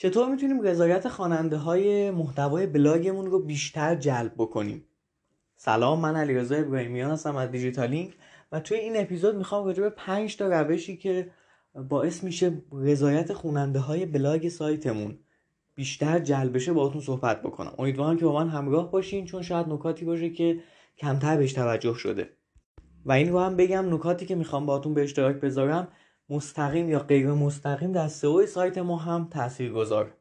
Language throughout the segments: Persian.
چطور می‌تونیم رضایت خواننده های محتوای بلاگمون رو بیشتر جلب بکنیم؟ سلام من علیرضا ابراهیمیان هستم از دیجیتالینگ و توی این اپیزود می‌خوام راجع به 5 تا روشی که باعث میشه رضایت خواننده های بلاگ سایتمون بیشتر جلب بشه باهاتون صحبت بکنم. امیدوارم که با من همراه باشین چون شاید نکاتی باشه که کمتر بهش توجه شده. و این رو هم بگم نکاتی که می‌خوام باهاتون به اشتراک بذارم مستقیم یا غیر مستقیم در سئو سایت ما هم تاثیر گذار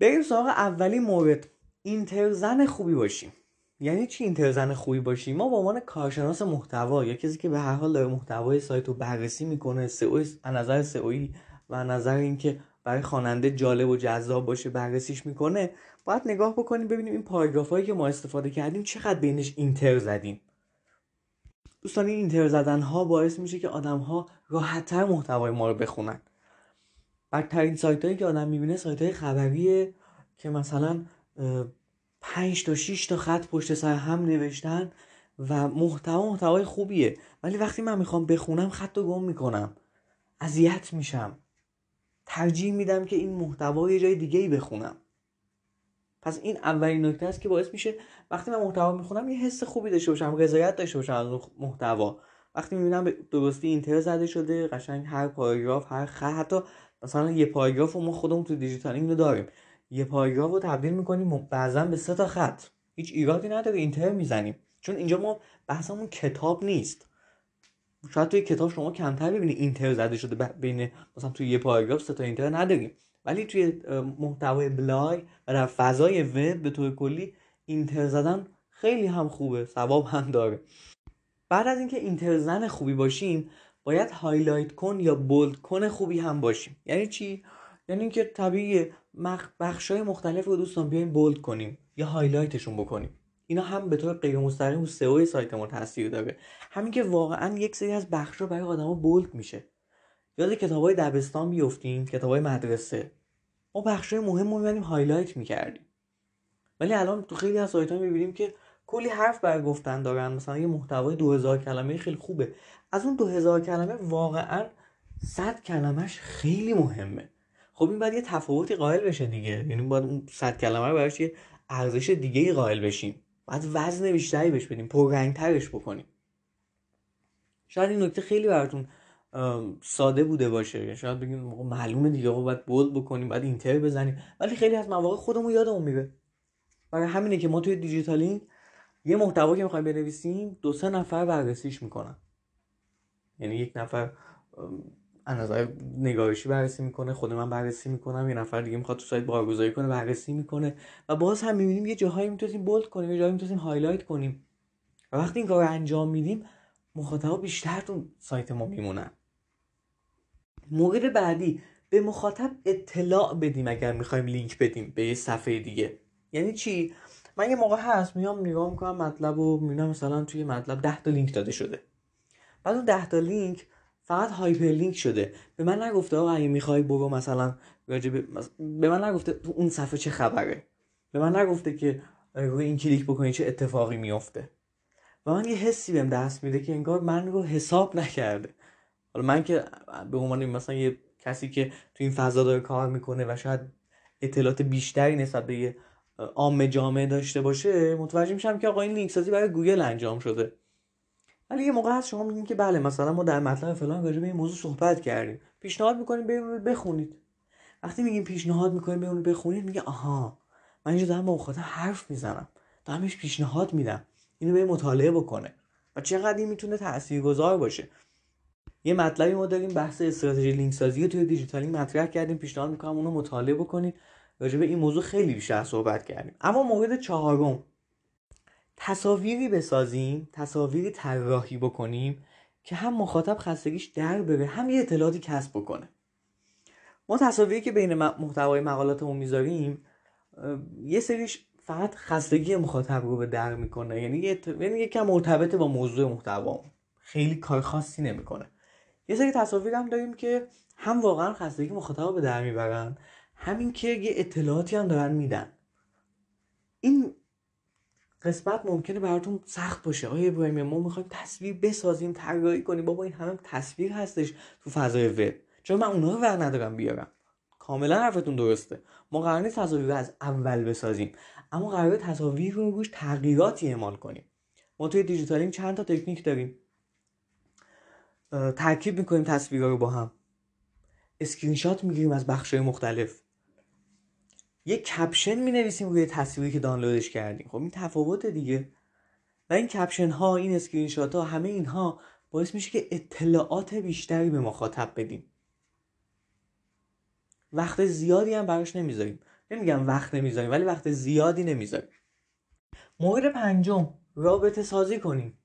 بریم سراغ اولی مورد. اینترزن خوبی باشیم. یعنی چی اینترزن خوبی باشیم؟ ما به عنوان کارشناس محتوا یا کسی که به هر حال داره محتوای سایت رو بررسی می‌کنه سئو نظر سئویی و نظر اینکه برای خواننده جالب و جذاب باشه بررسیش می‌کنه باید نگاه بکنیم ببینیم این پاراگراف هایی که ما استفاده کردیم چقدر بینش اینتر زدیم. دوستان این اینتر زدن ها باعث میشه که آدم ها راحتتر محتوای ما رو بخونن. بدترین سایت هایی که آدم می‌بینه سایت های خبریه که مثلا پنج تا 6 تا خط پشت سر هم نوشتن و محتوا محتوای خوبیه. ولی وقتی من می‌خوام بخونم خط رو گم می‌کنم. اذیت میشم. ترجیح میدم که این محتوا یه جای دیگه ای بخونم. پس این اولین نکته است که باعث میشه وقتی من محتوا می‌خونم یه حس خوبی داشته باشم رضایت داشته باشم از محتوا. وقتی می‌بینم به درستی اینتر زده شده قشنگ هر پاراگراف هر خط حتی مثلا یه پاراگراف رو ما خودمون تو دیجیتال رو داریم. یه پاراگراف رو تبدیل می‌کنیم بعضا به سه تا خط. هیچ ایرادی نداره اینتر می‌زنیم. چون اینجا ما بحثمون کتاب نیست. شاید توی کتاب شما کمتر ببینید اینتر زده شده بین مثلا توی یه پاراگراف سه تا اینتر نداریم. ولی توی محتوای بلاگ و در فضای وب به طور کلی enter زدن خیلی هم خوبه ثواب هم داره. بعد از اینکه enter زن خوبی باشیم باید highlight کن یا bold کن خوبی هم باشیم یعنی چی؟ یعنی اینکه طبیعی بخش های مختلف رو دوستان بیایم bold کنیم یا highlight شون بکنیم اینا هم به طور غیر مستقیم رو سئو سایت ما تاثیر داره. همین که واقعا یک سری از بخش رو برای آدما bold میشه. یاد کتابای دبستان بیفتیم کتابای مدرسه. ما بخش های مهم رو هایلایت می‌کردیم. ولی الان تو خیلی از سایت ها می‌بینیم که کلی حرف بر گفتن دارن. مثلا یه محتوای 2000 کلمه خیلی خوبه. از اون 2000 کلمه واقعا 100 کلمهش خیلی مهمه. خب این باید یه تفاوتی قائل بشه دیگه. یعنی باید اون 100 کلمه رو براش یه ارزش دیگه ای قائل بشیم. باید وزن بیشتری بهش بدیم ترش بکنیم. شاید این نکته خیلی براتون ساده بوده باشه. شاید بگیم معلومه دیگه باید bold بکنیم باید enter بزنیم. ولی خیلی از مواقع خودمون یادمون میره. برای همینه که ما توی دیجیتالینگ یه محتوا که می‌خوایم بنویسیم دو سه نفر بررسیش می‌کنن. یعنی یک نفر از نظر نگارشی بررسی می‌کنه خود من بررسی می‌کنم یه نفر دیگه می‌خواد تو سایت بارگذاری کنه بررسی می‌کنه. و باز هم می‌بینیم یه جاهایی می‌تونیم bold کنیم یه جاهایی می‌تونیم highlight کنیم. و وقتی این کار انجام میدیم مخاطبا بیشتر تو سایت ما میمونن. مورد بعدی به مخاطب اطلاع بدیم اگر می‌خوایم لینک بدیم به یه صفحه دیگه. یعنی چی؟ من یه موقع هست میام نگاه می‌کنم مطلب و می‌بینم مثلا توی مطلب 10 تا لینک داده شده. بعد اون 10 تا لینک فقط hyperlink شده. به من نگفته آقا اگه می‌خوای برو مثلا راجع به من نگفته تو اون صفحه چه خبره. به من نگفته که روی این کلیک بکنی چه اتفاقی میفته و من یه حسی بهم دست میده که انگار من رو حساب نکرده. حالا من که به عنوان مثلا یه کسی که تو این فضا داره کار می‌کنه و شاید اطلاعات بیشتری نسبت به عام جامعه داشته باشه متوجه میشم که آقا این لینک سازی برای گوگل انجام شده. ولی یه موقع هست شما میگین که بله مثلا ما در مطلب فلان راجع به این موضوع صحبت کردیم. پیشنهاد می‌کنیم بریم بخونید. وقتی میگیم پیشنهاد می‌کنیم بریم بخونید میگه آها من اینجا دارم با مخاطب حرف می‌زنم. دارم پیشنهاد میدم. اینو به مطالعه بکنه. و چقدر این می‌تونه تاثیرگذار باشه. یه مطلبی ما داریم بحث استراتژی لینک سازی توی دیجیتالی مطرح کردیم پیشنهاد می‌کنم اونو مطالعه بکنید. راجع به این موضوع خیلی بیشتر صحبت کردیم. اما مورد چهارم تصاویری بسازیم تصاویری طراحی بکنیم که هم مخاطب خستگیش در بره هم یه اطلاعاتی کسب بکنه. ما تصاویری که بین محتوای مقالاتمون می‌ذاریم یه سریش فقط خستگی مخاطب رو به در می‌کنه. یعنی یه یعنی یکم مرتبط با موضوع محتوا خیلی کار خاصی نمی‌کنه. یه سری تصاویر هم داریم که هم واقعا خستگی مخاطب به در می‌برن همین که یه اطلاعاتی هم دارن میدن. این قسمت ممکنه براتون سخت باشه. آیا ابراهیمی ما می‌خوایم تصویر بسازیم طراحی کنیم. بابا این همه تصویر هستش تو فضای وب. چون من اونها رو ور ندارم بیارم. کاملا حرفتون درسته. ما قرار نیست تصاویر از اول بسازیم. اما قرار تصاویر رو روش تغییراتی اعمال کنیم. ما توی دیجیتالینگ چند تا تکنیک داریم. ترکیب می‌کنیم تصویرها رو با هم. اسکرین شات می‌گیریم از بخش مختلف. یه caption می نویسیم روی تصویری که دانلودش کردیم. خب این تفاوت دیگه. و این caption ها این screen ها همه اینها باعث میشه که اطلاعات بیشتری به مخاطب بدیم. وقت زیادی هم براش نمی‌ذاریم. نمیگم وقت نمی‌ذاریم ولی وقت زیادی نمی‌ذاریم. مورد پنجم رابطه سازی کنیم.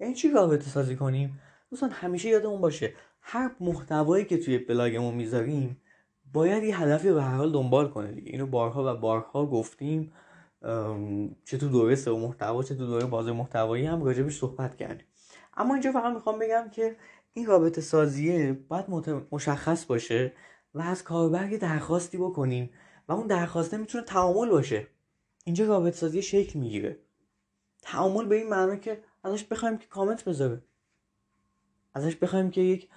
یعنی چی رابطه سازی کنیم؟ دوستان همیشه یادمون باشه هر محتوایی که توی بلاگمون می‌ذاریم باید یه هدفی رو به هر حال دنبال کنه دیگه. اینو بارها و بارها گفتیم چه تو دوره سه محتوا چه تو دوره باز محتوایی هم راجبش صحبت کردیم. اما اینجا فقط می‌خوام بگم که این رابطه سازیه باید مشخص باشه و از کاربر یه درخواستی بکنیم و اون درخواسته می‌تونه تعامل باشه. اینجا رابطه سازی شکل می‌گیره. تعامل به این معنی که ازش بخوایم که کامنت بذاره. ازش بخوایم که یک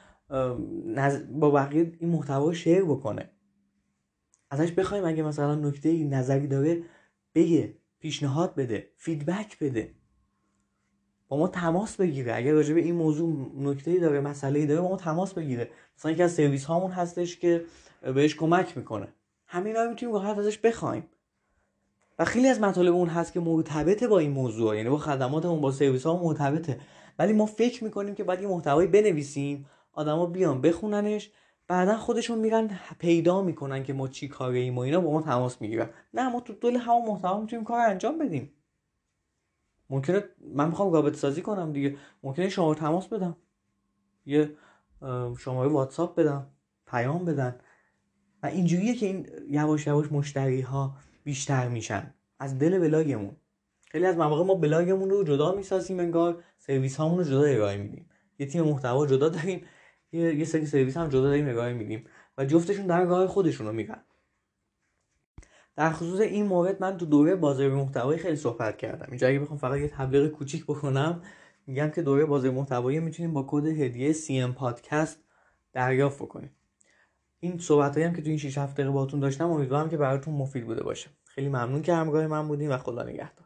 با بقیه این محتوا شیر بکنه. ازش بخوایم اگه مثلا نکته نظری داره بگه پیشنهاد بده فیدبک بده. با ما تماس بگیره. اگر راجع به این موضوع نکته داره مسئله داره با ما تماس بگیره. مثلا یکی از سرویس هامون هستش که بهش کمک می‌کنه. همینا رو می‌تونیم راحت ازش بخوایم. و خیلی از مطالب اون هست که مرتبطه با این موضوع یعنی با خدماتمون با سرویس ها مرتبطه. ولی ما فکر می‌کنیم که باید یه محتوایی بنویسیم آدما بیان بخوننش بعدا خودشون میرن پیدا می‌کنن که ما چی کاره ایم و اینا با ما تماس می‌گیرن. نه ما تو دل همون محتوا می‌تونیم کار انجام بدیم. ممکنه من می‌خوام رابطه سازی کنم دیگه. ممکنه شما تماس بدم. یه شماره واتساپ بدم. پیام بدن. و اینجوریه که این یواش یواش مشتری ها بیشتر میشن. از دل بلاگمون. خیلی از مواقع ما بلاگمون رو جدا می‌سازیم انگار سرویس هامون رو جدا ارائه میدیم. یه تیم محتوا جدا داریم یه, یه سری سرویس هم جدا داریم ارائه میدیم و جفتشون در راه خودشون رو در خصوص این مورد من تو دوره بازار محتوایی خیلی صحبت کردم. اینجا اگه بخوام فقط یه تبلیغ کوچیک بکنم میگم که دوره بازار محتوایی می‌تونیم با کد هدیه سی پادکست دریافت بکنیم. این صحبت هم که تو این 6 هفته باهاتون داشتم امیدوارم که براتون مفید بوده باشه. خیلی ممنون که همراه من بودین و خدا نگهدار.